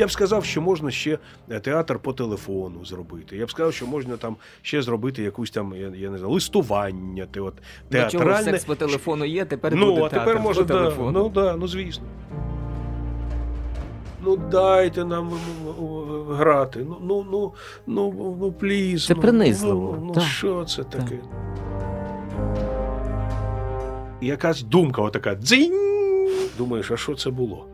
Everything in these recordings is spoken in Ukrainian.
Я б сказав, що можна ще е, театр по телефону зробити. Я б сказав, що можна там ще зробити якусь там, я, я не знаю, листування. Те, от, До чого секс по телефону є, тепер ну, буде а тепер театр може, по да, телефону. ну да, ну звісно. Ну дайте нам м, м, грати. Ну, ну, ну, ну, ну, пліз. Це ну, принизливо, Ну, ну що це таке? Якась думка отака дзинь. Думаєш, а що це було?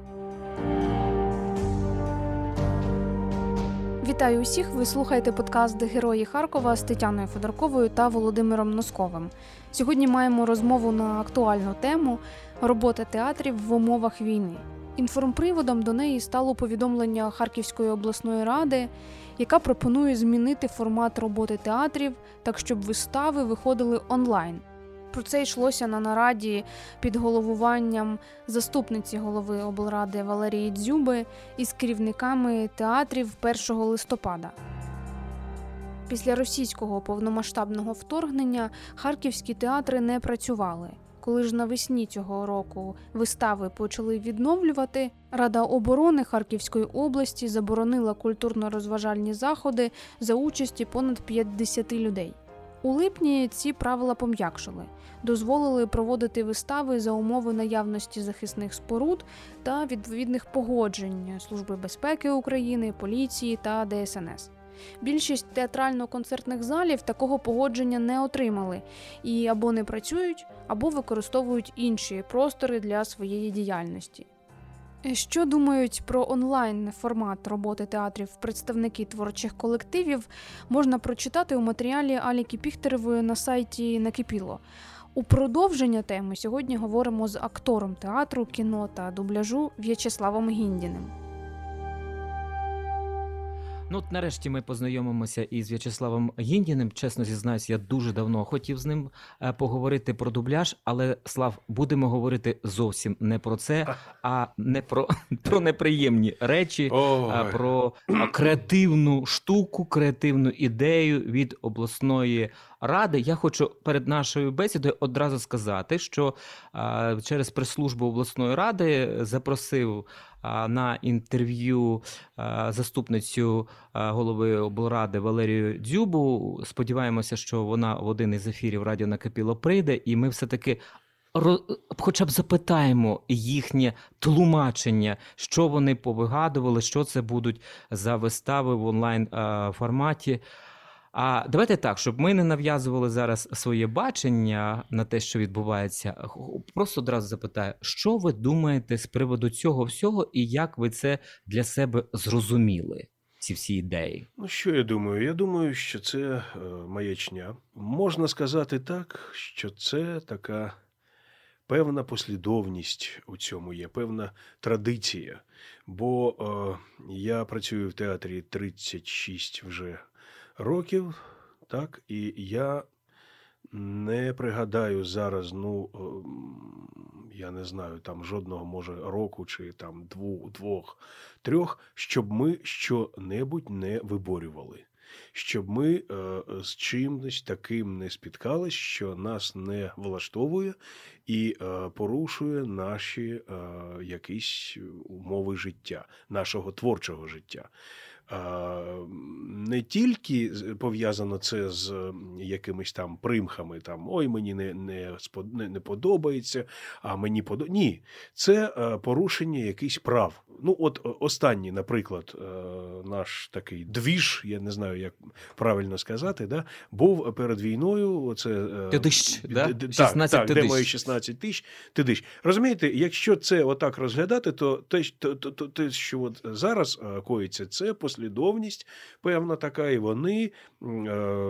Вітаю усіх! Ви слухаєте подкаст Герої Харкова з Тетяною Федорковою та Володимиром Носковим. Сьогодні маємо розмову на актуальну тему робота театрів в умовах війни. Інформприводом до неї стало повідомлення Харківської обласної ради, яка пропонує змінити формат роботи театрів так, щоб вистави виходили онлайн. Про це йшлося на нараді під головуванням заступниці голови облради Валерії Дзюби із керівниками театрів 1 листопада. Після російського повномасштабного вторгнення харківські театри не працювали. Коли ж навесні цього року вистави почали відновлювати, Рада оборони Харківської області заборонила культурно-розважальні заходи за участі понад 50 людей. У липні ці правила пом'якшили, дозволили проводити вистави за умови наявності захисних споруд та відповідних погоджень Служби безпеки України, поліції та ДСНС. Більшість театрально-концертних залів такого погодження не отримали і або не працюють, або використовують інші простори для своєї діяльності. Що думають про онлайн формат роботи театрів представники творчих колективів, можна прочитати у матеріалі Аліки Піхтеревої на сайті Накипіло. У продовження теми сьогодні говоримо з актором театру, кіно та дубляжу В'ячеславом Гіндіним. Ну, от нарешті ми познайомимося із В'ячеславом Гіндіним. Чесно зізнаюсь, я дуже давно хотів з ним е, поговорити про дубляж, але Слав, будемо говорити зовсім не про це, а не про, про неприємні речі, а про креативну штуку, креативну ідею від обласної ради. Я хочу перед нашою бесідою одразу сказати, що через прес-службу обласної ради запросив на інтерв'ю заступницю голови облради Валерію Дзюбу. Сподіваємося, що вона в один із ефірів радіо накипіло прийде, і ми все таки. Хоча б запитаємо їхнє тлумачення, що вони повигадували, що це будуть за вистави в онлайн форматі. А давайте так, щоб ми не нав'язували зараз своє бачення на те, що відбувається. Просто одразу запитаю, що ви думаєте з приводу цього всього, і як ви це для себе зрозуміли? Ці всі ідеї? Ну, що я думаю? Я думаю, що це е, маячня. Можна сказати так, що це така певна послідовність у цьому є, певна традиція. Бо е, я працюю в театрі 36 вже років, так, і я не пригадаю зараз, ну, ем, я не знаю, там жодного може року чи там двох, двох трьох, щоб ми що-небудь не виборювали. Щоб ми е, з чимось таким не спіткались, що нас не влаштовує і е, порушує наші е, якісь умови життя, нашого творчого життя. Е, не тільки пов'язано це з якимись там примхами, там ой, мені не, не, не, не подобається, а мені подобається. Ні, це е, порушення якихось прав. Ну, от останній, наприклад, е, наш такий двіж, я не знаю, як правильно сказати, да, був перед війною. Оце, е, Тидищ, да? д- д- 16 так, так, де мої 16 тисяч тидищ. Розумієте, якщо це отак розглядати, то те, то, то, то, що от зараз е, коїться, це послідовність певна така, і вони е,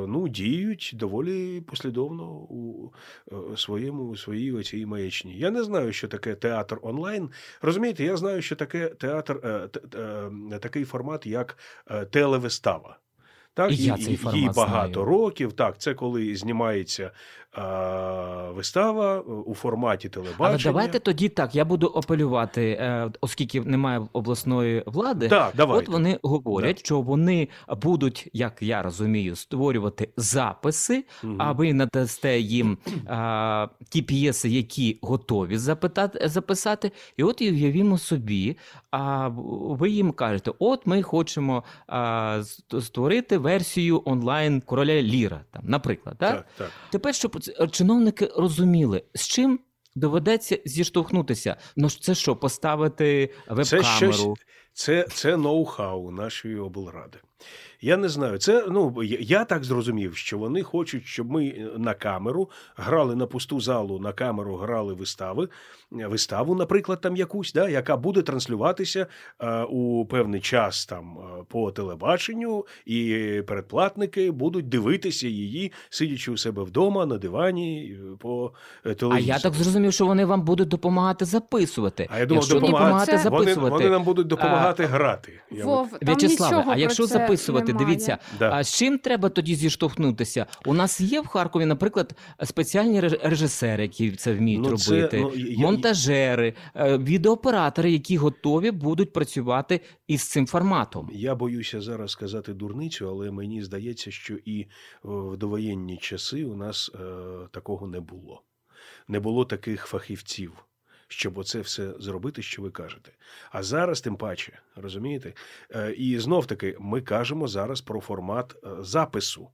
ну, діють доволі послідовно у е, своєму у своїй оцій маячні. Я не знаю, що таке театр онлайн. Розумієте, я знаю, що таке театр, е, такий формат, як телевистава. Так, І я цей формат їй багато знаю. років. Так, це коли знімається вистава у форматі телебачення. Але давайте тоді так. Я буду апелювати, е, оскільки немає обласної влади. Так, давайте. От вони говорять, що вони будуть, як я розумію, створювати записи, Мгм. а ви надасте їм а, ті п'єси, які готові запитати, записати. І от і уявімо собі, а ви їм кажете: от ми хочемо а, створити версію онлайн короля Ліра, там, наприклад. Так? так, так. Тепер, щоб ц- чиновники розуміли, з чим доведеться зіштовхнутися. Ну це що, поставити Це веб-камеру? щось, це, це ноу-хау нашої облради. Я не знаю. Це ну я, так зрозумів, що вони хочуть, щоб ми е, на камеру грали на пусту залу, на камеру грали вистави, е, виставу, наприклад, там якусь, да, яка буде транслюватися е, у певний час там е, по телебаченню, і передплатники будуть дивитися її, сидячи у себе вдома на дивані по е, А я так зрозумів, що вони вам будуть допомагати записувати. А я думав, допомагати. допомагати Це- Вони, записувати. вони нам будуть допомагати грати. Я Вов, там В'ячеславе, нічого а якщо це записувати, немає. дивіться, Да. а з чим треба тоді зіштовхнутися? У нас є в Харкові, наприклад, спеціальні реж- режисери, які це вміють Ну, це, робити, ну, я- монтажери, е, відеооператори, які готові будуть працювати із цим форматом. Я боюся зараз сказати дурницю, але мені здається, що і в довоєнні часи у нас е, такого не було. Не було таких фахівців, щоб оце все зробити, що ви кажете. А зараз, тим паче, розумієте? Е, і знов таки, ми кажемо зараз про формат е, запису.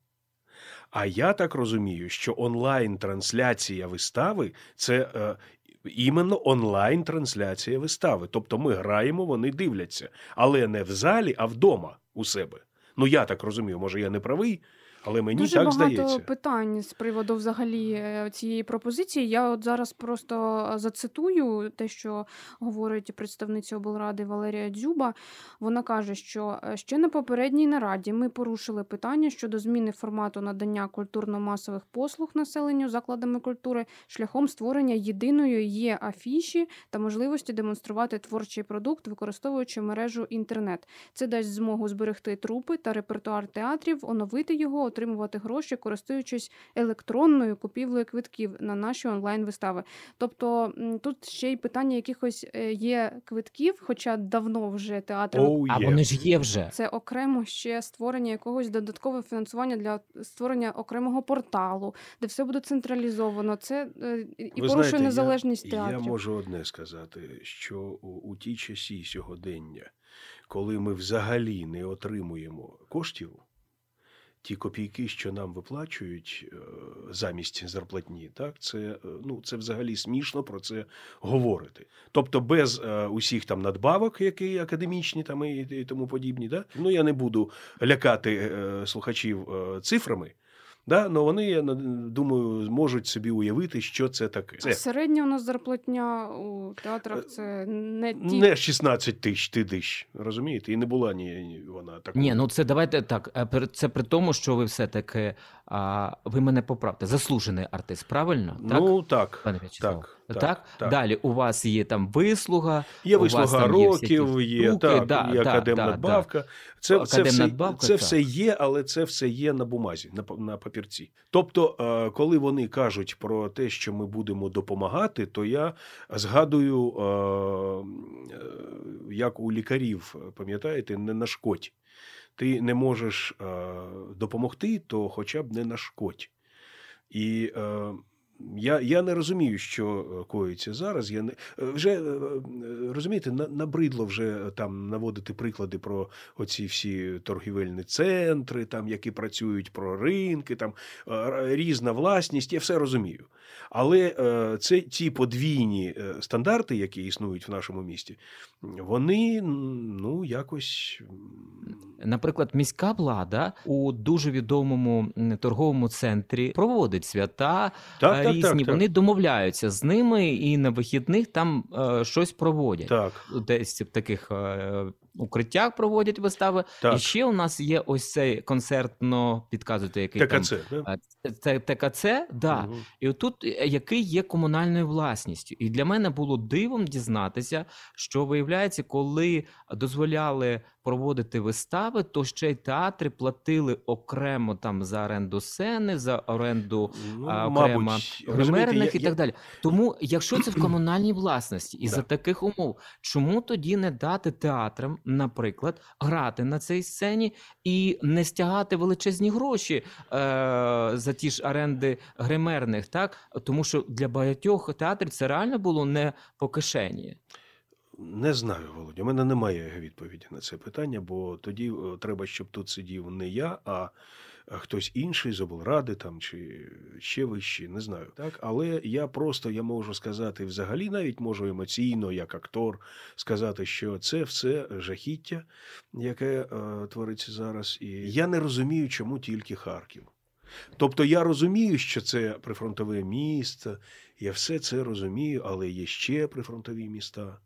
А я так розумію, що онлайн-трансляція вистави це е, іменно онлайн-трансляція вистави. Тобто ми граємо, вони дивляться, але не в залі, а вдома у себе. Ну я так розумію, може я не правий, але мені Дуже так багато здається. питань з приводу взагалі е, цієї пропозиції. Я от зараз просто зацитую те, що говорить представниця облради Валерія Дзюба. Вона каже, що е, ще на попередній нараді ми порушили питання щодо зміни формату надання культурно-масових послуг населенню закладами культури шляхом створення єдиної є афіші та можливості демонструвати творчий продукт, використовуючи мережу інтернет. Це дасть змогу зберегти трупи та репертуар театрів, оновити його, отримувати гроші, користуючись електронною купівлею квитків на наші онлайн-вистави. Тобто тут ще й питання якихось е, є квитків, хоча давно вже театри. Оу, А вони ж є вже. Це окремо ще створення якогось додаткового фінансування для створення окремого порталу, де все буде централізовано. Це е, і Ви порушує знаєте, незалежність я, театрів. Я можу одне сказати, що у, у ті часі сьогодення, коли ми взагалі не отримуємо коштів, ті копійки, що нам виплачують е, замість зарплатні, так це, е, ну, це взагалі смішно про це говорити. Тобто, без е, усіх там надбавок, які академічні там і, тому подібні, да? ну я не буду лякати слухачів цифрами. Да, але вони, я думаю, можуть собі уявити, що це таке. Це Середня у нас зарплатня у театрах це не ті не 16 тисяч тисяч, розумієте? І не була ні, ні вона така. Ні, ну це давайте так. е, при- Це при тому, що ви все-таки а, ви мене поправте. Заслужений артист, правильно? Так? ну так, Пане В'ячеславе? Так, так, так. Далі у вас є там вислуга, Є у вас вислуга років, є, штуки, так, да, є да, академнадбавка. Це, це, все, Академнадбавка, це все є, але це все є на бумазі, на, на папірці. Тобто, е, коли вони кажуть про те, що ми будемо допомагати, то я згадую, е, е, як у лікарів, пам'ятаєте, не нашкодь. Ти не можеш допомогти, то хоча б не нашкодь. І е, я, я не розумію, що е, коїться зараз. Я не е, вже е, розумієте, набридло вже там наводити приклади про оці всі торгівельні центри, там які працюють про ринки, там різна власність. Я все розумію. Але це ті подвійні стандарти, які існують в нашому місті, вони ну якось. Наприклад, міська влада у дуже відомому торговому центрі проводить свята Так, так, різні. так, так. Вони домовляються з ними і на вихідних там е, щось проводять. Так. Десь в таких е, укриттях проводять вистави. Так. І ще у нас є ось цей концертно, підказуєте, який ТКЦ, там да? ТКЦ, да. Мгм. І отут е, який є комунальною власністю. І для мене було дивом дізнатися, що виявляється, коли дозволяли проводити вистави, то ще й театри платили окремо там за оренду сцени, за оренду Ну, а, окремо гримерних і я- так далі. Тому, якщо це в комунальній власності, і Да. за таких умов, чому тоді не дати театрам, наприклад, грати на цій сцені і не стягати величезні гроші е, за ті ж оренди гримерних, так тому що для багатьох театрів це реально було не по кишені. Не знаю, Володя. У мене немає відповіді на це питання, бо тоді е, треба, щоб тут сидів не я, а а хтось інший з облради там чи ще вищий, не знаю. Так, але я просто я можу сказати взагалі, навіть можу емоційно, як актор, сказати, що це все жахіття, яке е, твориться зараз. І я не розумію, чому тільки Харків. Тобто я розумію, що це прифронтове місто, я все це розумію, але є ще прифронтові міста.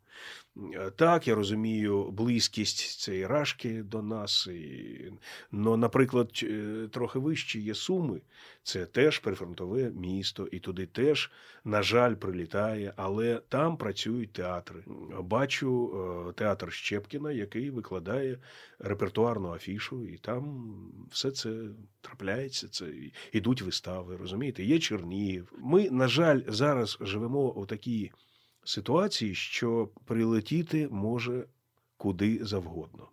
Е, Так, я розумію близькість цієї рашки до нас. І... Но, наприклад, е, трохи вище є Суми, це теж прифронтове місто, і туди теж, на жаль, прилітає, але там працюють театри. Бачу е, театр Щепкіна, який викладає репертуарну афішу, і там все це трапляється. Це ідуть вистави, розумієте? Є Чернігів. Ми, на жаль, зараз живемо у такій ситуації, що прилетіти може куди завгодно.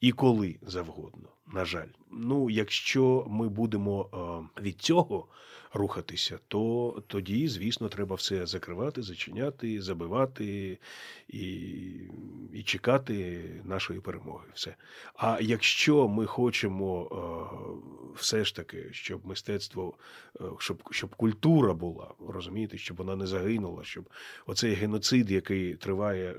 І коли завгодно, на жаль. Ну, якщо ми будемо е, від цього рухатися, то тоді, звісно, треба все закривати, зачиняти, забивати і, і чекати нашої перемоги. Все. А якщо ми хочемо е, все ж таки, щоб мистецтво, е, щоб, щоб культура була, розумієте, щоб вона не загинула, щоб оцей геноцид, який триває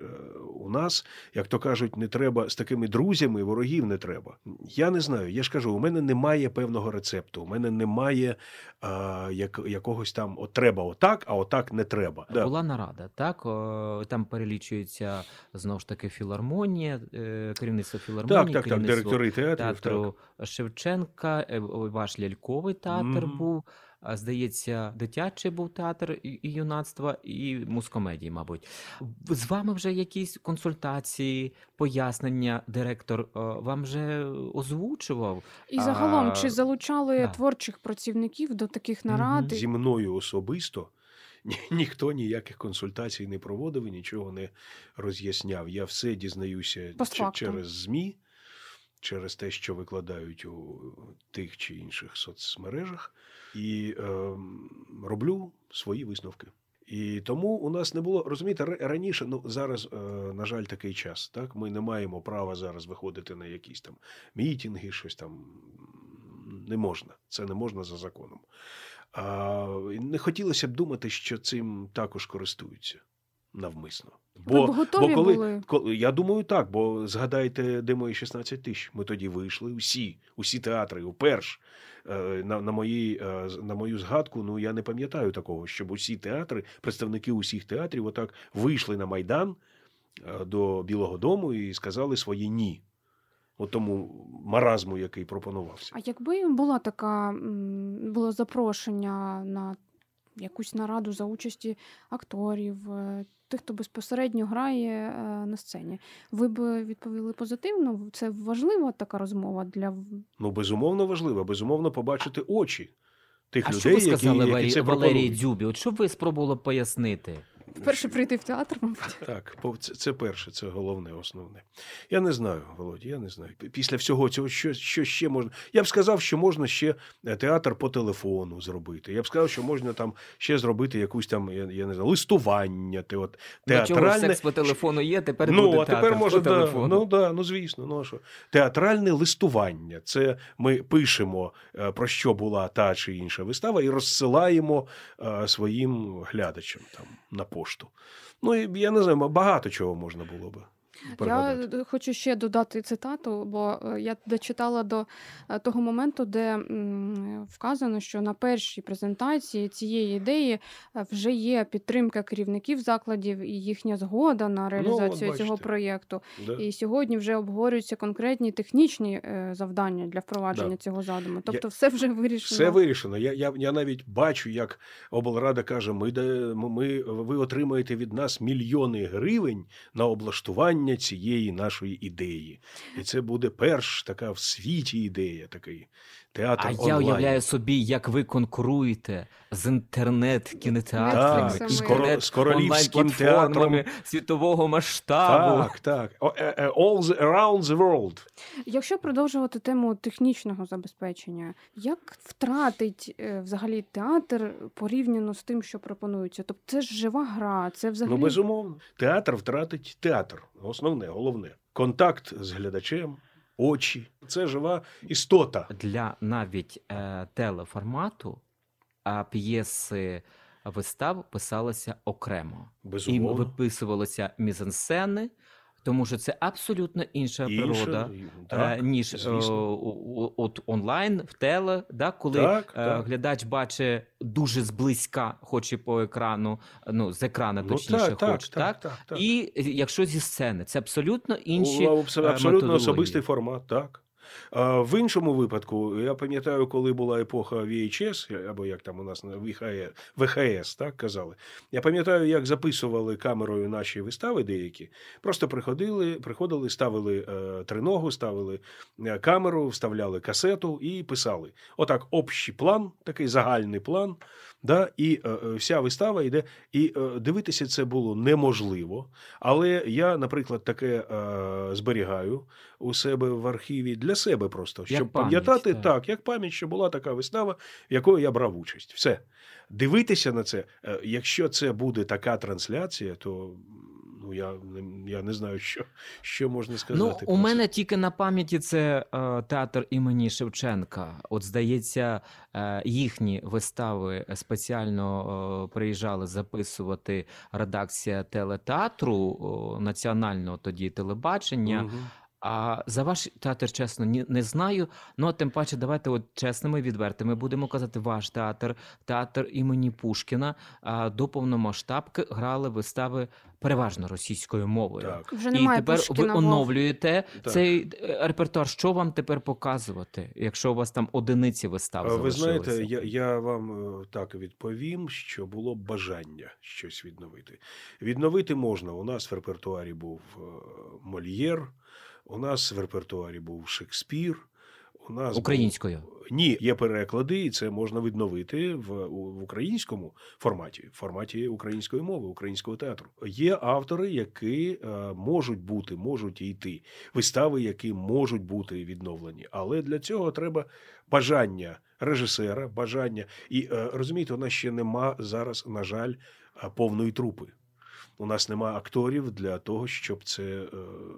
у нас, як то кажуть, не треба з такими друзями, ворогів не треба. Я не знаю. Я ж кажу, у мене немає певного рецепту. У мене немає а, як, якогось там от треба отак, а отак не треба. Да. Була нарада, так о, там перелічується знову ж таки філармонія, е, керівництво філармонії, Так, так, так, директори театрів. Так. театру Шевченка, е, ваш ляльковий театр Мгм. був. Здається, дитячий був театр і, і юнацтва, і мускомедії, мабуть. З вами вже якісь консультації, пояснення директор вам вже озвучував. І загалом, А, чи залучали да. творчих працівників до таких нарад? Зі мною особисто ні- ніхто ніяких консультацій не проводив і нічого не роз'ясняв. Я все дізнаюся ч- через ЗМІ, через те, що викладають у тих чи інших соцмережах, і е, роблю свої висновки. І тому у нас не було розумієте, раніше. Ну зараз, е, на жаль, такий час. Так, ми не маємо права зараз виходити на якісь там мітинги, щось там не можна. Це не можна за законом. А, не хотілося б думати, що цим також користуються навмисно. Ви б готові коли, були? коли я думаю, так, бо згадайте, де мої 16 тисяч. Ми тоді вийшли усі, усі театри, уперш. Е, На, на, моїй, е, на мою згадку, ну я не пам'ятаю такого, щоб усі театри, представники усіх театрів, отак вийшли на майдан е, до Білого Дому і сказали своє ні. От тому маразму, який пропонувався. А якби була така було запрошення на якусь нараду за участі акторів, е, тих, хто безпосередньо грає е, на сцені, ви б відповіли позитивно? Це важлива така розмова для Ну, безумовно важлива. безумовно, побачити очі тих А людей, що ви сказали які, які це Валерії. Дзюбі? От що б ви спробували пояснити? Вперше прийти в театр, мабуть. Так, по- це, це перше, це головне, основне. Я не знаю, Володя, я не знаю. Після всього цього, що, що ще можна. Я б сказав, що можна ще е, театр по телефону зробити. Я б сказав, що можна там ще зробити якусь там, я, я не знаю, листування. Те, от, До чого секс по телефону є, тепер Ну, буде а тепер театр може, по да, телефону. ну да, ну звісно, ну а що. Театральне листування. Це ми пишемо, е, про що була та чи інша вистава, і розсилаємо е, своїм глядачам там на пошту. Ну, і я не знаю, багато чого можна було би. Пригадати. Я хочу ще додати цитату, бо е, я дочитала до е, того моменту, де вказано, що на першій презентації цієї ідеї е, вже є підтримка керівників закладів і їхня згода на реалізацію цього проєкту. Да. І сьогодні вже обговорюються конкретні технічні е, завдання для впровадження Да. цього задуму. Тобто, все вже вирішено. Все вирішено. Я, я, я навіть бачу, як облрада каже: ми, ми, ви отримаєте від нас мільйони гривень на облаштування цієї нашої ідеї. І це буде перш така в світі ідея, такий театр А онлайн. я уявляю собі, як ви конкуруєте з інтернет-кінотеатрами, Так, з коро- з королівським онлайн-платформами світового масштабу. Так, так. Е, е, All the, around the world. Якщо продовжувати тему технічного забезпечення, як втратить е, взагалі театр порівняно з тим, що пропонується? Тобто це ж жива гра, це взагалі Ну, безумовно. Театр втратить театр. Основне, головне. Контакт з глядачем, очі. Це жива істота. Для навіть е, телеформату а п'єси вистав писалися окремо. І виписувалися мізансцени, тому що це абсолютно інша природа. е, так, ніж е, звісно. о- о- от онлайн в теле, да, коли Так, е, так. глядач бачить дуже зблизька, хоч і по екрану, ну з екрана Ну, точніше, так, так, хоч так, так, так. І якщо зі сцени, це абсолютно інші Ну, абс- абсолютно особистий формат, так. В іншому випадку, я пам'ятаю, коли була епоха VHS, або як там у нас на ВХС, так казали. Я пам'ятаю, як записували камерою наші вистави деякі. Просто приходили, приходили, ставили е, триногу, ставили е, камеру, вставляли касету і писали. Отак, общий план, такий загальний план. Да, і е, вся вистава йде. І дивитися це було неможливо. Але я, наприклад, таке зберігаю у себе в архіві для себе просто, Як щоб пам'ять, пам'ятати так. так, як пам'ять, що була така вистава, в якої я брав участь. Все. Дивитися на це, е, якщо це буде така трансляція, то ну, я, я не знаю, що, що можна сказати. Ну, про у це. мене тільки на пам'яті це е, театр імені Шевченка. От здається, е, їхні вистави спеціально е, приїжджали записувати редакція телетеатру національного тоді телебачення. Мгм. А за ваш театр, чесно, ні, не знаю. Ну, а тим паче, давайте от чесними, відвертими будемо казати, ваш театр, театр імені Пушкіна а, до повномасштабки грали вистави переважно російською мовою. Так. вже І тепер Пушкіна, ви оновлюєте Так. цей е, репертуар. Що вам тепер показувати, якщо у вас там одиниці вистав А Ви знаєте, я, я вам е, так відповім, що було бажання щось відновити. Відновити можна. У нас в репертуарі був е, Мольєр, у нас в репертуарі був Шекспір. У нас був- Українською. Ні, є переклади, і це можна відновити в, в українському форматі, в форматі української мови, українського театру. Є автори, які е, можуть бути, можуть йти, вистави, які можуть бути відновлені. Але для цього треба бажання режисера, бажання. І е, розумієте, у нас ще нема зараз, на жаль, е, повної трупи. У нас нема акторів для того, щоб це е,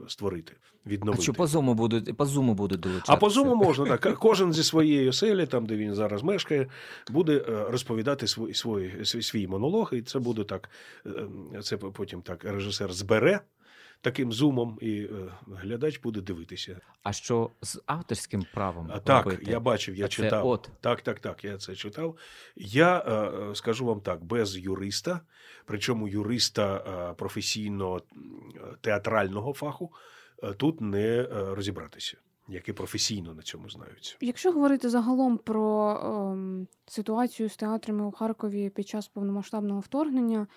створити, А відновити. що по зуму будуть по зуму будуть долучатися? А по зуму можна так. Кожен зі своєї оселі, там де він зараз мешкає, буде е, розповідати свій, свій, свій, монолог, і це буде так. е, Це потім так режисер збере таким зумом, і е, глядач буде дивитися. А що з авторським правом А так, робити? я бачив, я А це читав. от. Так, так, так, я це читав. Я е, е, скажу вам так, без юриста, причому юриста е, професійно театрального фаху, е, тут не е, розібратися, які професійно на цьому знаються. Якщо говорити загалом про ем, ситуацію з театрами у Харкові під час повномасштабного вторгнення,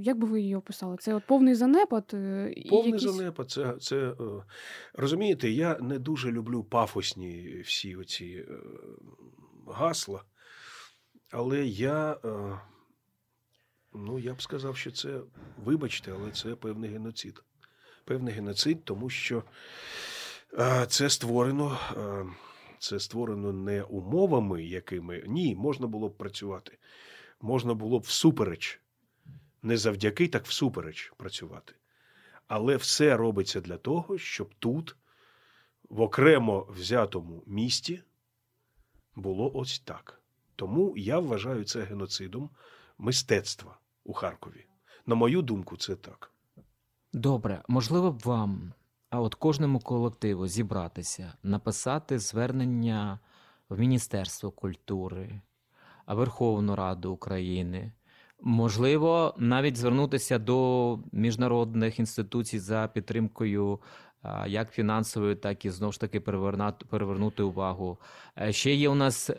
як би ви її описали? Це от повний занепад? е, і Повний якісь... занепад. Це, це е, розумієте, я не дуже люблю пафосні всі оці е, гасла, але я, ну, я б сказав, що це, вибачте, але це певний геноцид. Певний геноцид, тому що це створено. Це створено не умовами, якими ні, можна було б працювати. Можна було б всупереч, не завдяки, так всупереч працювати. Але все робиться для того, щоб тут, в окремо взятому місті, було ось так. Тому я вважаю це геноцидом мистецтва у Харкові. На мою думку, це так. Добре, можливо б вам, а от кожному колективу зібратися, написати звернення в Міністерство культури, Верховну Раду України. Можливо, навіть звернутися до міжнародних інституцій за підтримкою як фінансовою, так і знову ж таки перевернути увагу. Е, Ще є у нас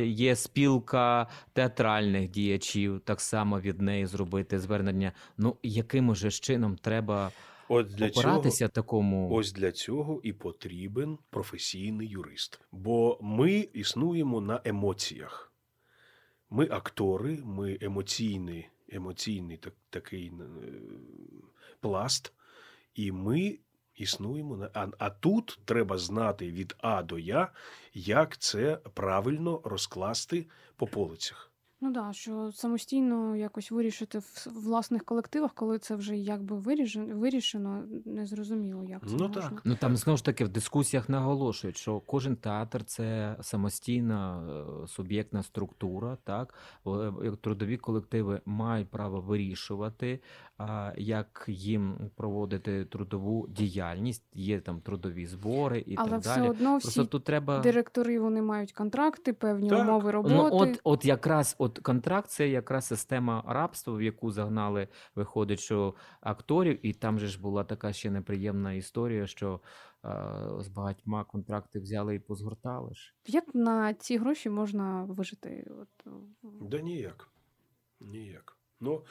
є спілка театральних діячів, так само від неї зробити звернення. Ну, яким же чином треба От для цього, такому? ось для цього і потрібен професійний юрист. Бо ми існуємо на емоціях. Ми актори, ми емоційний, емоційний так, такий е, пласт, і ми існуємо на. А, а тут треба знати від А до Я, як це правильно розкласти по полицях. Ну да, що самостійно якось вирішити в власних колективах, коли це вже якби вирішено, вирішено, незрозуміло, як це Ну можна. так. Ну там знову ж таки в дискусіях наголошують, що кожен театр це самостійна е, суб'єктна структура. Так Е, трудові колективи мають право вирішувати, як їм проводити трудову діяльність. Є там трудові збори і Але так все далі. одно Просто тут треба директори вони мають контракти, певні Так. умови роботи. Ну, от, от якраз от контракт це якраз система рабства, в яку загнали, виходить, що акторів, і там же ж була така ще неприємна історія, що е, з багатьма контракти взяли і позгортали ж. Як на ці гроші можна вижити? От, Да ніяк. Ніяк. Ну,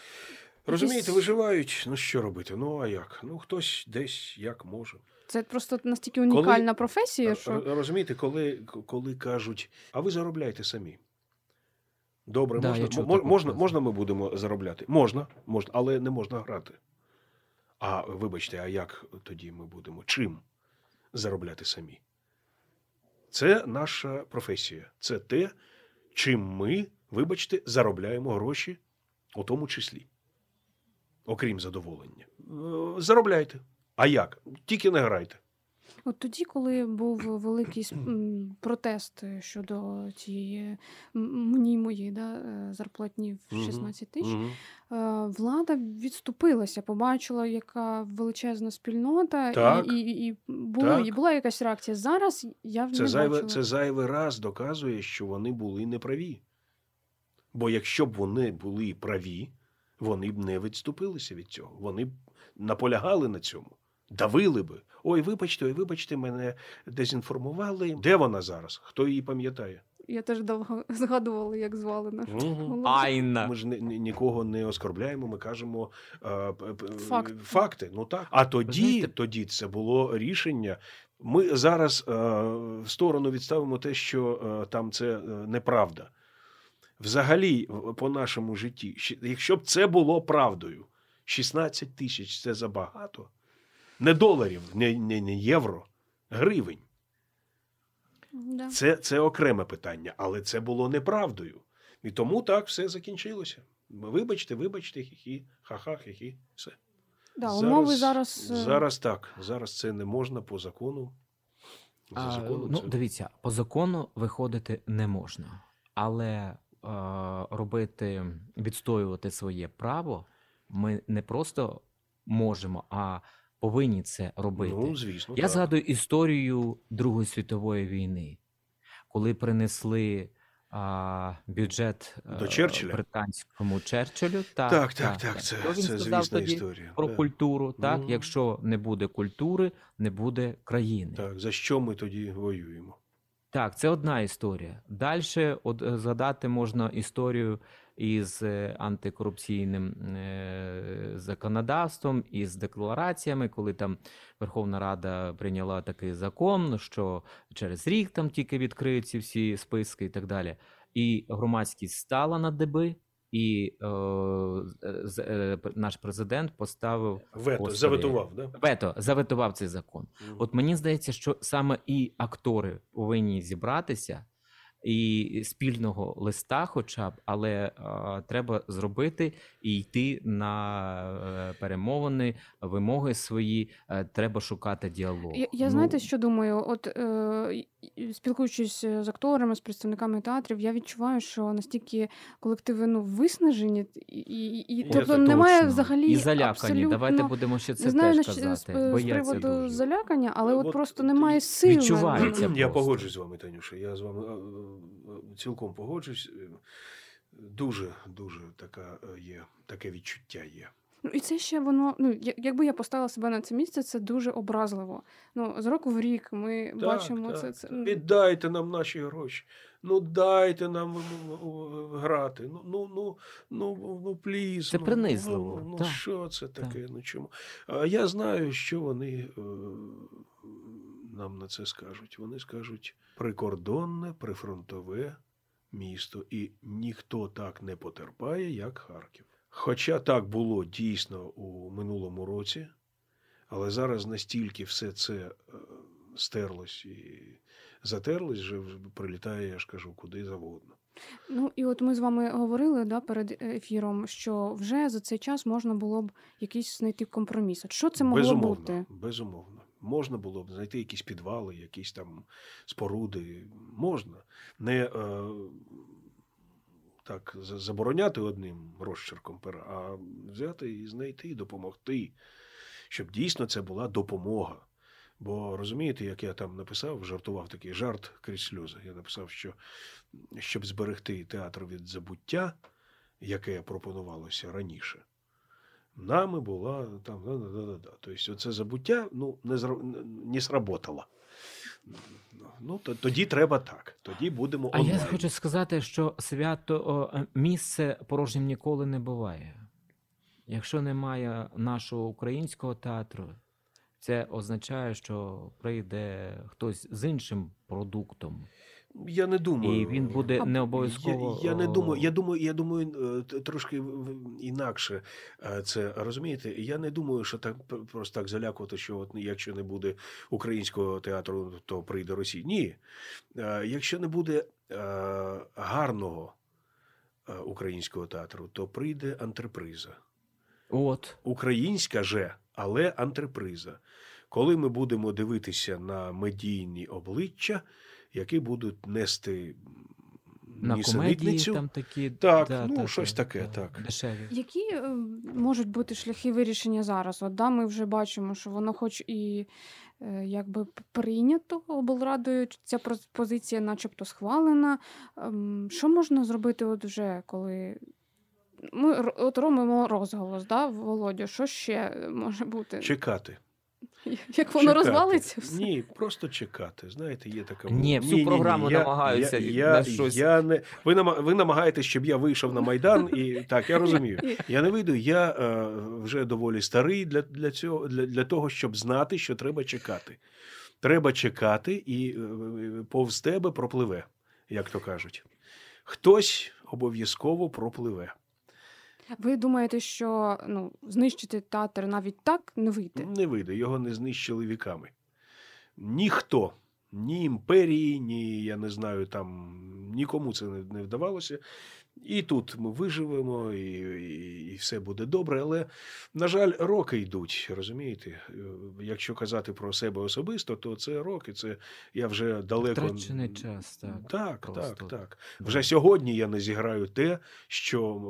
розумієте, виживають, ну що робити? Ну, а як? Ну, хтось десь як може. Це просто настільки унікальна професія, що Розумієте, коли, коли кажуть, а ви заробляйте самі. Добре, Да, можна, чув мо- таку можна, можна ми будемо заробляти? Можна, можна, але не можна грати. А вибачте, а як тоді ми будемо? Чим заробляти самі? Це наша професія. Це те, чим ми, вибачте, заробляємо гроші, у тому числі. Окрім задоволення. Е, Заробляйте. А як? Тільки не грайте. От тоді, коли був великий протест щодо цієї мені моєї да, е, зарплатні в Мгм. 16 тисяч, е, влада відступилася, побачила, яка величезна спільнота, Так. і, і, і, були, Так. і була якась реакція. Зараз я Це не зайве, бачила. це зайвий раз доказує, що вони були неправі. Бо якщо б вони були праві, вони б не відступилися від цього. Вони б наполягали на цьому, давили би. Ой, вибачте, ой, вибачте, мене дезінформували. Де вона зараз? Хто її пам'ятає? Я теж довго згадувала, як звали нашу голову. Айна. Ми ж ні- ні- нікого не оскорбляємо, ми кажемо е, Факт. факти. Ну так. А тоді, знаєте- тоді це було рішення. Ми зараз е, в сторону відставимо те, що е, там це е, неправда. Взагалі, в- по нашому житті, якщо б це було правдою, 16 тисяч це забагато. Не доларів, не, не, не євро, гривень. Да. Це, це окреме питання, але це було неправдою. І тому так все закінчилося. Вибачте, вибачте, хі-хі, ха-ха, хі-хі, все. Да, умови зараз, е, Зараз так. Зараз це не можна по закону. За А, ну, це... дивіться, по закону виходити не можна, але е, робити, відстоювати своє право ми не просто можемо, а повинні це робити. Ну, звісно. Я так. згадую історію Другої світової війни, коли принесли а, бюджет До е, Черчилля? британському Черчиллю. Так, Так, так, так. Це, він це звісна тоді історія. про Да. культуру. Так, Мгм. якщо не буде культури, не буде країни. Так, за що ми тоді воюємо? Так, це одна історія. Далі от е, згадати можна історію із е, антикорупційним е, законодавством, із деклараціями, коли там Верховна Рада прийняла такий закон, що через рік там тільки відкриються всі списки і так далі. І громадськість стала на деби, і е, е, наш президент поставив Вето, заветував, да? вето, заветував цей закон. Мгм. От мені здається, що саме і актори повинні зібратися і спільного листа, хоча б, але а, треба зробити і йти на е, перемовини, вимоги свої. е, Треба шукати діалог. Я, я Ну, знаєте, що думаю? От е, спілкуючись з акторами, з представниками театрів, я відчуваю, що настільки колективи ну виснажені, і, і, і тобто це немає точно. взагалі і залякані. абсолютно... Давайте будемо ще це не знаю теж з, казати. з Бояться приводу дуже. залякання, але от, От просто немає сил. відчувається. Я погоджуюсь з вами, Танюша. Я з вами е, е, цілком погоджуюсь. Е, Дуже, дуже така е, є, таке відчуття є. Ну і це ще воно. Ну якби я поставила себе на це місце, це дуже образливо. Ну з року в рік ми бачимо так, це. це ну, Віддайте нам наші гроші. Ну дайте нам грати. Ну, ну, ну, ну, ну пліз. Це ну, принизливо, Ну, ну так, що це таке? Ну чому? А я знаю, що вони е, нам на це скажуть. Вони скажуть прикордонне, прифронтове місто, і ніхто так не потерпає, як Харків. Хоча так було дійсно у минулому році, але зараз настільки все це е, стерлось і затерлось, вже вже прилітає, я ж кажу, куди завгодно. Ну і от ми з вами говорили да, перед ефіром, що вже за цей час можна було б якийсь знайти компроміс. От що це могло безумовно, бути? Безумовно. Можна було б знайти якісь підвали, якісь там споруди. Можна. Не е, так забороняти одним розчерком пера, а взяти і знайти, і допомогти, щоб дійсно це була допомога. Бо розумієте, як я там написав, жартував такий жарт крізь сльози. Я написав, що щоб зберегти театр від забуття, яке пропонувалося раніше, нами була там. Да-да-да-да. Тобто, це забуття ну, не, не сработало. Ну, то, тоді треба так. Тоді будемо А онлайн. я хочу сказати, що свято місце порожнім ніколи не буває. Якщо немає нашого українського театру, це означає, що прийде хтось з іншим продуктом, Я не думаю. і він буде не обов'язково. Я, я не думаю. Я думаю, я думаю, е, трошки інакше е, це розумієте. Я не думаю, що так просто так залякувати, що от якщо не буде українського театру, то прийде Росія. Ні. Е, Якщо не буде е, гарного е, українського театру, то прийде антреприза. От. Українська же, але антреприза. Коли ми будемо дивитися на медійні обличчя, які будуть нести На комедії там такі Так, да, ну, та- щось таке, та, так. дешеві. Які е, можуть бути шляхи вирішення зараз? От да, ми вже бачимо, що воно, хоч і е, якби прийнято облрадою, ця пропозиція, начебто, схвалена. Ем, Що можна зробити, от вже коли ми от робимо розголос, да, Володю, що ще може бути? чекати. Як воно Чекати. розвалиться? Все? Ні, просто чекати. Знаєте, є така Ні, всю програму намагаються Я, на щось. я не ви нама- ви намагаєтесь, щоб я вийшов на майдан, і так я розумію. Я не вийду. Я е, вже доволі старий для, для цього, для, для того, щоб знати, що треба чекати. Треба чекати, і е, повз тебе пропливе, як то кажуть. Хтось обов'язково пропливе. Ви думаєте, що ну, знищити театр навіть так не вийде? Не вийде, його не знищили віками. Ніхто, ні імперії, ні, я не знаю, там нікому це не, вдавалося. І тут ми виживемо, і, і, і все буде добре. Але, на жаль, роки йдуть, розумієте? Е, Якщо казати про себе особисто, то це роки, це я вже далеко. Втрачений час, так. Так, просто. так, так. Вже сьогодні я не зіграю те, що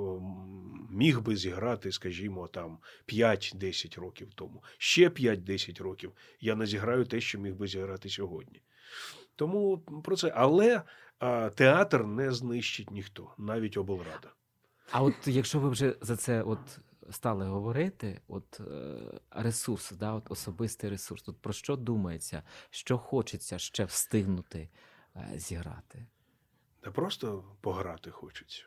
міг би зіграти, скажімо, там 5-10 років тому. Ще 5-10 років я не зіграю те, що міг би зіграти сьогодні. Тому про це. Але театр не знищить ніхто, навіть облрада. А от якщо ви вже за це от стали говорити, от е, ресурс, да, от особистий ресурс, тут про що думається, що хочеться ще встигнути е, зіграти? Та просто пограти хочеться.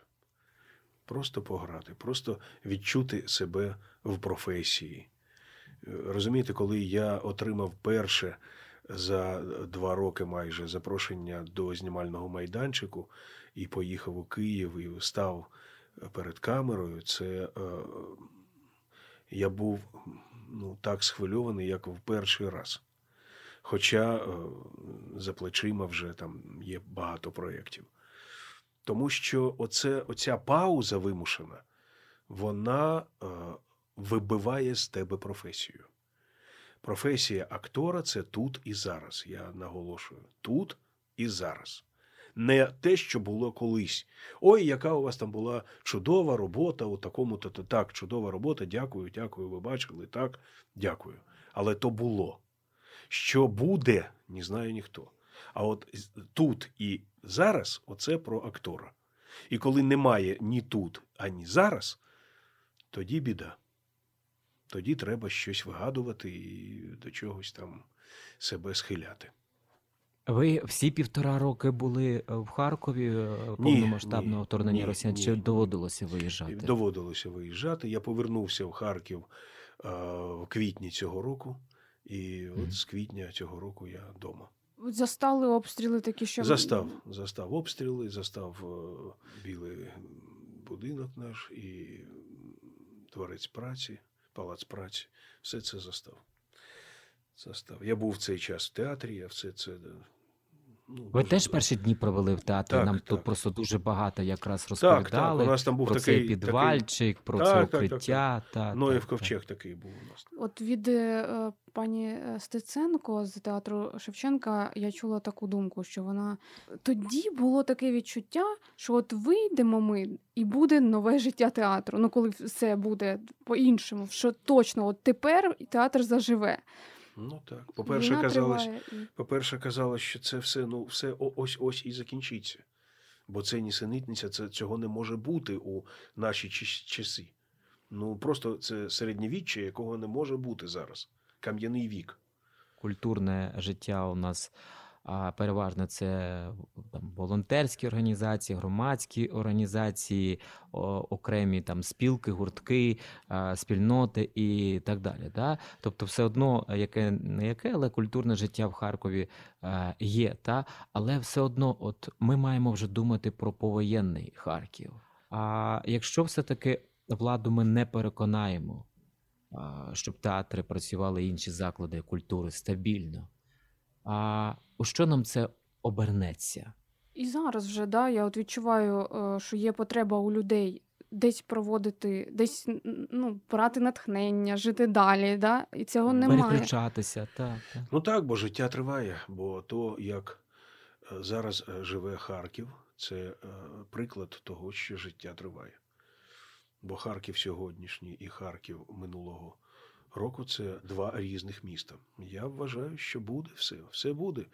Просто пограти, просто відчути себе в професії. Е, Розумієте, коли я отримав перше за два роки майже запрошення до знімального майданчику і поїхав у Київ і став перед камерою, це е, я був ну, так схвильований, як в перший раз. Хоча е, за плечима вже там є багато проєктів. Тому що оце, оця пауза вимушена, вона е, вибиває з тебе професію. Професія актора це тут і зараз. Я наголошую. Тут і зараз. Не те, що було колись. Ой, яка у вас там була чудова робота у такому-то так, чудова робота. Дякую, дякую. Ви бачили, так, дякую. Але то було. Що буде, не знає ніхто. А от тут і зараз оце про актора. І коли немає ні тут, ані зараз, тоді біда. Тоді треба щось вигадувати і до чогось там себе схиляти. Ви всі півтора роки були е, в Харкові е, повномасштабного вторгнення ні, Росіян. ні. Чи доводилося виїжджати? Доводилося виїжджати. Я повернувся в Харків е, в квітні цього року, і от з квітня цього року я вдома. Застали обстріли такі, що Застав, застав обстріли, застав білий будинок наш і дворець праці, палац праці. Все це застав. Застав. Я був в цей час в театрі, я все це. Ну, Ви дуже- теж перші дні провели в театрі. Так, Нам так. тут просто дуже багато якраз розповідали так. У нас там був про такий цей підвальчик, про Так, це так, так, укриття. Та, Ноєв та, та. ковчег такий був у нас. От від е, пані е, Стеценко з театру Шевченка я чула таку думку, що вона тоді було таке відчуття, що от вийдемо ми і буде нове життя театру. Ну коли все буде по-іншому, що точно от тепер театр заживе. Ну так. По-перше, казалось, По-перше, казалось, що це все, ну, все ось ось і закінчиться. Бо це нісенітниця, це цього не може бути у наші часи. Ну просто це середньовіччя, якого не може бути зараз. Кам'яний вік. культурне життя у нас а, переважно це там, волонтерські організації, громадські організації, окремі там спілки, гуртки, спільноти і так далі. Да? Тобто, все одно, яке не яке, але культурне життя в Харкові е, є. Та? Але все одно, от ми маємо вже думати про повоєнний Харків. А якщо все-таки владу ми не переконаємо, щоб театри працювали інші заклади культури стабільно. А у що нам це обернеться? І зараз вже да, я от відчуваю, е, що є потреба у людей десь проводити, десь ну, брати натхнення, жити далі. Да? І цього немає. Переключатися, так. так. Ну так, бо життя триває. Бо то, як е, зараз е, живе Харків, це приклад того, що життя триває. Бо Харків сьогоднішній і Харків минулого року це два різних міста. Я вважаю, що буде все, все буде.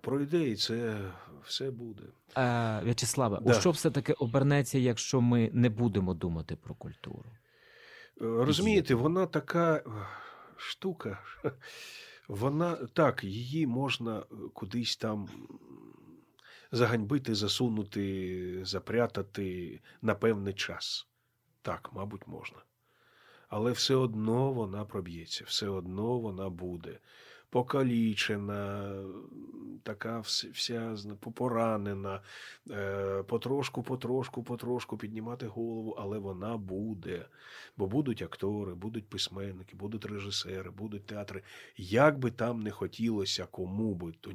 Пройде і це все буде. Е, В'ячеславе, у що все-таки обернеться, якщо ми не будемо думати про культуру? Е, Розумієте, вона така е, штука. Вона так, її можна е, кудись там заганьбити, засунути, запрятати на певний час. Так, мабуть, можна. Але все одно вона проб'ється, все одно вона буде покалічена, така вся поранена, е, потрошку, потрошку, потрошку піднімати голову, але вона буде. Бо будуть актори, будуть письменники, будуть режисери, будуть театри. Як би там не хотілося, кому би то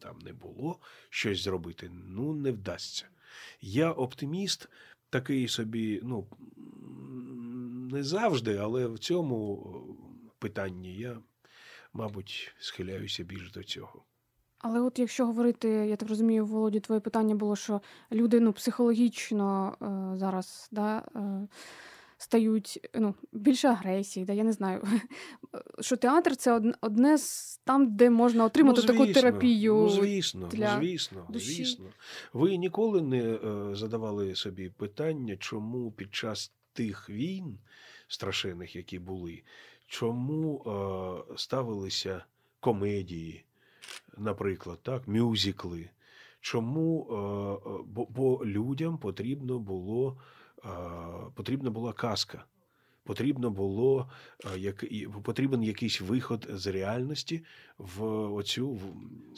там не було щось зробити, ну не вдасться. Я оптиміст, такий собі, ну не завжди, але в цьому е, питанні я, мабуть, схиляюся більш до цього. Але от якщо говорити, я так розумію, Володі, твоє питання було, що люди ну, психологічно е, зараз да, е, стають ну, більше агресії, да, я не знаю. Що театр це одне, з там, де можна отримати Ну, таку терапію. Ну, звісно, для ну, звісно, душі. звісно. Ви ніколи не е, задавали собі питання, чому під час тих війн страшенних, які були, чому е, ставилися комедії, наприклад, так, мюзикли. Чому? Е, е, бо, бо людям потрібно було, е, потрібна була казка. Потрібно було е, як, потрібен якийсь виход з реальності в оцю в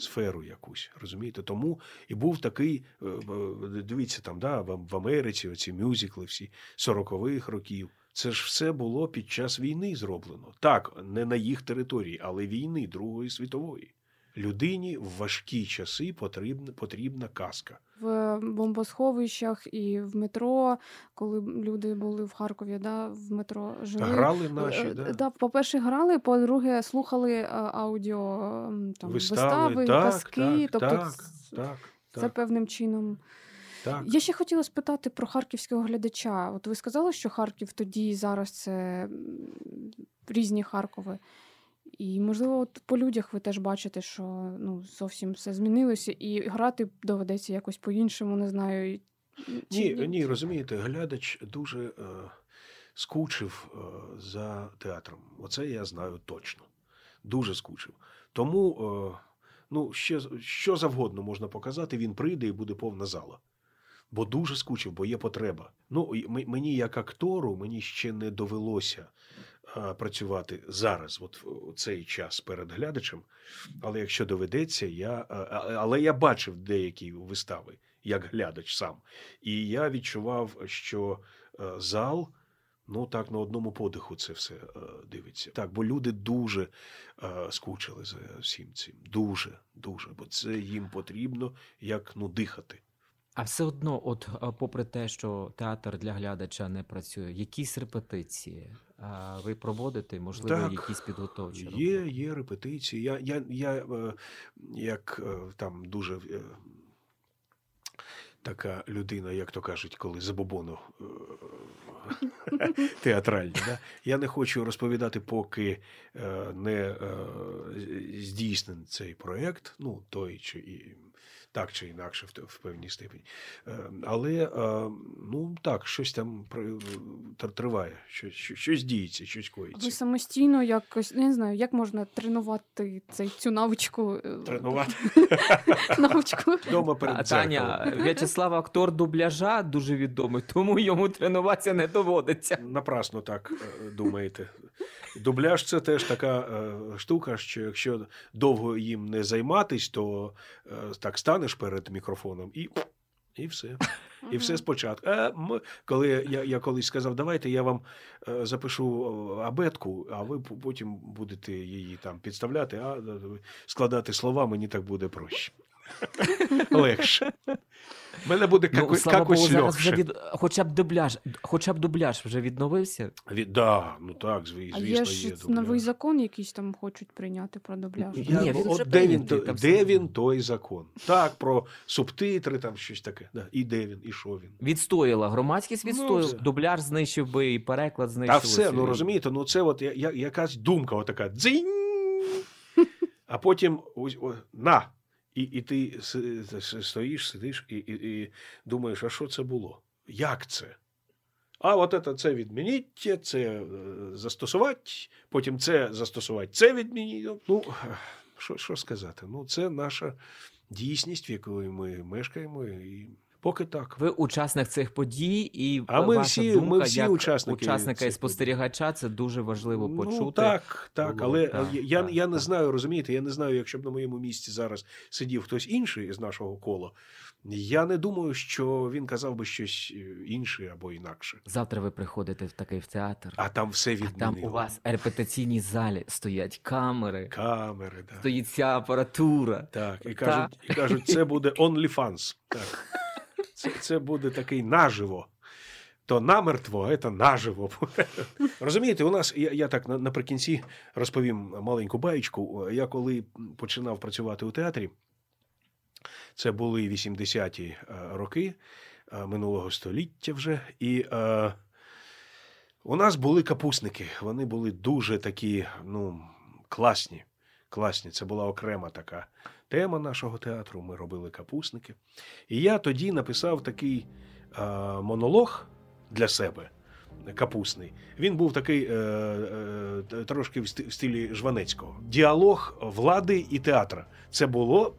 сферу якусь. Розумієте? Тому і був такий, е, е, дивіться, там, да, в, Америці оці мюзикли всі 40-х років. Це ж все було під час війни зроблено. Так, не на їх території, але війни Другої світової. Людині в важкі часи потрібна, потрібна казка. В бомбосховищах і в метро, коли люди були в Харкові, да, в метро жили. Грали наші, Е, да? да, по-перше, грали, по-друге, слухали е, аудіо там, вистави, вистави, так, казки. так, тобто так, так, це так, певним чином. так. Я ще хотіла спитати про харківського глядача. От ви сказали, що Харків тоді і зараз це різні Харкови. І, можливо, от по людях ви теж бачите, що ну, зовсім все змінилося, і грати доведеться якось по-іншому, не знаю. і- чи Ні, ні, розумієте, глядач дуже е, скучив е, за театром. Оце я знаю точно. Дуже скучив. Тому, е, ну, ще, що завгодно можна показати, він прийде і буде повна зала. Бо дуже скучив, бо є потреба. Ну, мені, як актору, мені ще не довелося працювати зараз, от в цей час перед глядачем. Але якщо доведеться, я, е, але я бачив деякі вистави як глядач сам. І я відчував, що е, зал. Ну так на одному подиху це все е, дивиться. Так, бо люди дуже е, скучили за всім цим. Дуже, дуже. Бо це їм потрібно як ну дихати. А все одно, от попри те, що театр для глядача не працює, якісь репетиції а, ви проводите, можливо, Так, якісь підготовчі Є, роботи? є репетиції. Я, я, я е, як е, там дуже е, така людина, як то кажуть, коли забобону е, театральні. Да? Я не хочу розповідати, поки е, не е, здійснений цей проєкт, ну, той чи і. Так чи інакше, в, в певній степені. Е, Але е, ну так, щось там триває, щось, щось, щось діється, щось коїться. Ви самостійно якось не знаю, як можна тренувати цей, цю навичку. е, Тренувати навичку. вдома перед Таня. В'ячеслав актор дубляжа дуже відомий, тому йому тренуватися не доводиться. Напрасно так думаєте. Дубляж це теж така е, штука, що якщо довго їм не займатись, то е, так станеш перед мікрофоном і, і все. І все спочатку. Е, м- коли я, я колись сказав, давайте я вам е, запишу абетку, а ви потім будете її там підставляти, а складати слова, мені так буде проще. Легше. В мене буде Ну, како- слава Богу, якось зараз вже від хоча б дубляж, хоча б дубляж вже відновився. Від, да, ну так, зві- А звісно, є ж є. новий закон, якийсь там хочуть прийняти про дубляж. Я, Ні, він от вже де він, прийнятий, то- там де все. він той закон? Так, про субтитри, там щось таке. Да. І де він, і що він. Відстояла громадськість Ну, відстояла. все. Дубляж знищив би і переклад знищив. Та все, ну розумієте, ну це от я, я, якась думка отака. Дзинь! А потім ось, о, на. І, і ти си- си- стоїш, сидиш і, і, і думаєш, а що це було? Як це? А от це, це відмініть, це застосувати, потім це застосувати, це відмініть. Ну, що, що сказати? Ну, це наша дійсність, в якої ми мешкаємо, і поки так. Ви учасник цих подій, і А ми ваша всі- думка ми всі як учасники учасника і спостерігача. Це дуже важливо почути. Ну, так, так, було. але Так, я, я, так, я не так. знаю, розумієте, я не знаю, якщо б на моєму місці зараз сидів хтось інший із нашого кола. Я не думаю, що він казав би щось е, інше або інакше. Завтра ви приходите в такий в театр, А там все а там у вас в репетиційній залі стоять камери, камери, да. стоїть вся апаратура. так. І кажуть, і кажуть, це буде OnlyFans. Так. Це, це буде такий наживо. То намертво, а це наживо. Розумієте, у нас я, я так наприкінці розповім маленьку баєчку. Я коли починав працювати у театрі, це були 80-ті е, роки е, минулого століття вже. І е, у нас були капусники. Вони були дуже такі, ну, класні. Класні. Це була окрема така тема нашого театру. Ми робили капусники. І я тоді написав такий е, монолог для себе. Капусний. Він був такий е, е, трошки в стилі Жванецького. Діалог влади і театра. Це було,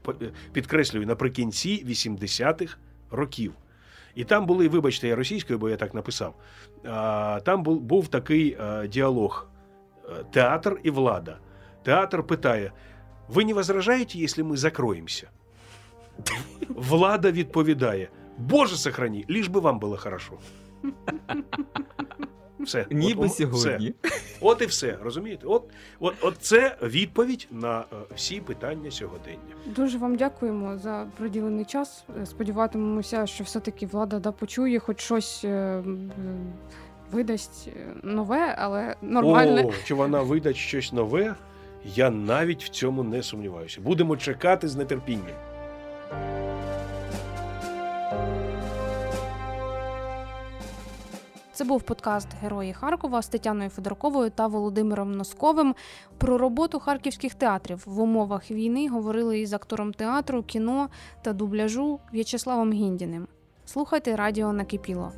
підкреслюю, наприкінці 80-х років. І там були, вибачте, я російською, бо я так написав. А, там був, був такий е, діалог: е, театр і влада. Театр питає: ви не возражаєте, якщо ми закроємося? Влада відповідає: Боже сохрани, лиш би вам було хорошо. Все. Ніби От, сьогодні. Все. От і все, розумієте? От, от, от це відповідь на е, всі питання сьогодення. Дуже вам дякуємо за приділений час. Е, Сподіватимемося, що все-таки влада да почує, хоч щось е, видасть нове, але нормальне. О, чи вона видасть щось нове? Я навіть в цьому не сумніваюся. Будемо чекати з нетерпінням. Це був подкаст Герої Харкова з Тетяною Федорковою та Володимиром Носковим. Про роботу харківських театрів в умовах війни говорили із актором театру, кіно та дубляжу В'ячеславом Гіндіним. Слухайте радіо накипіло.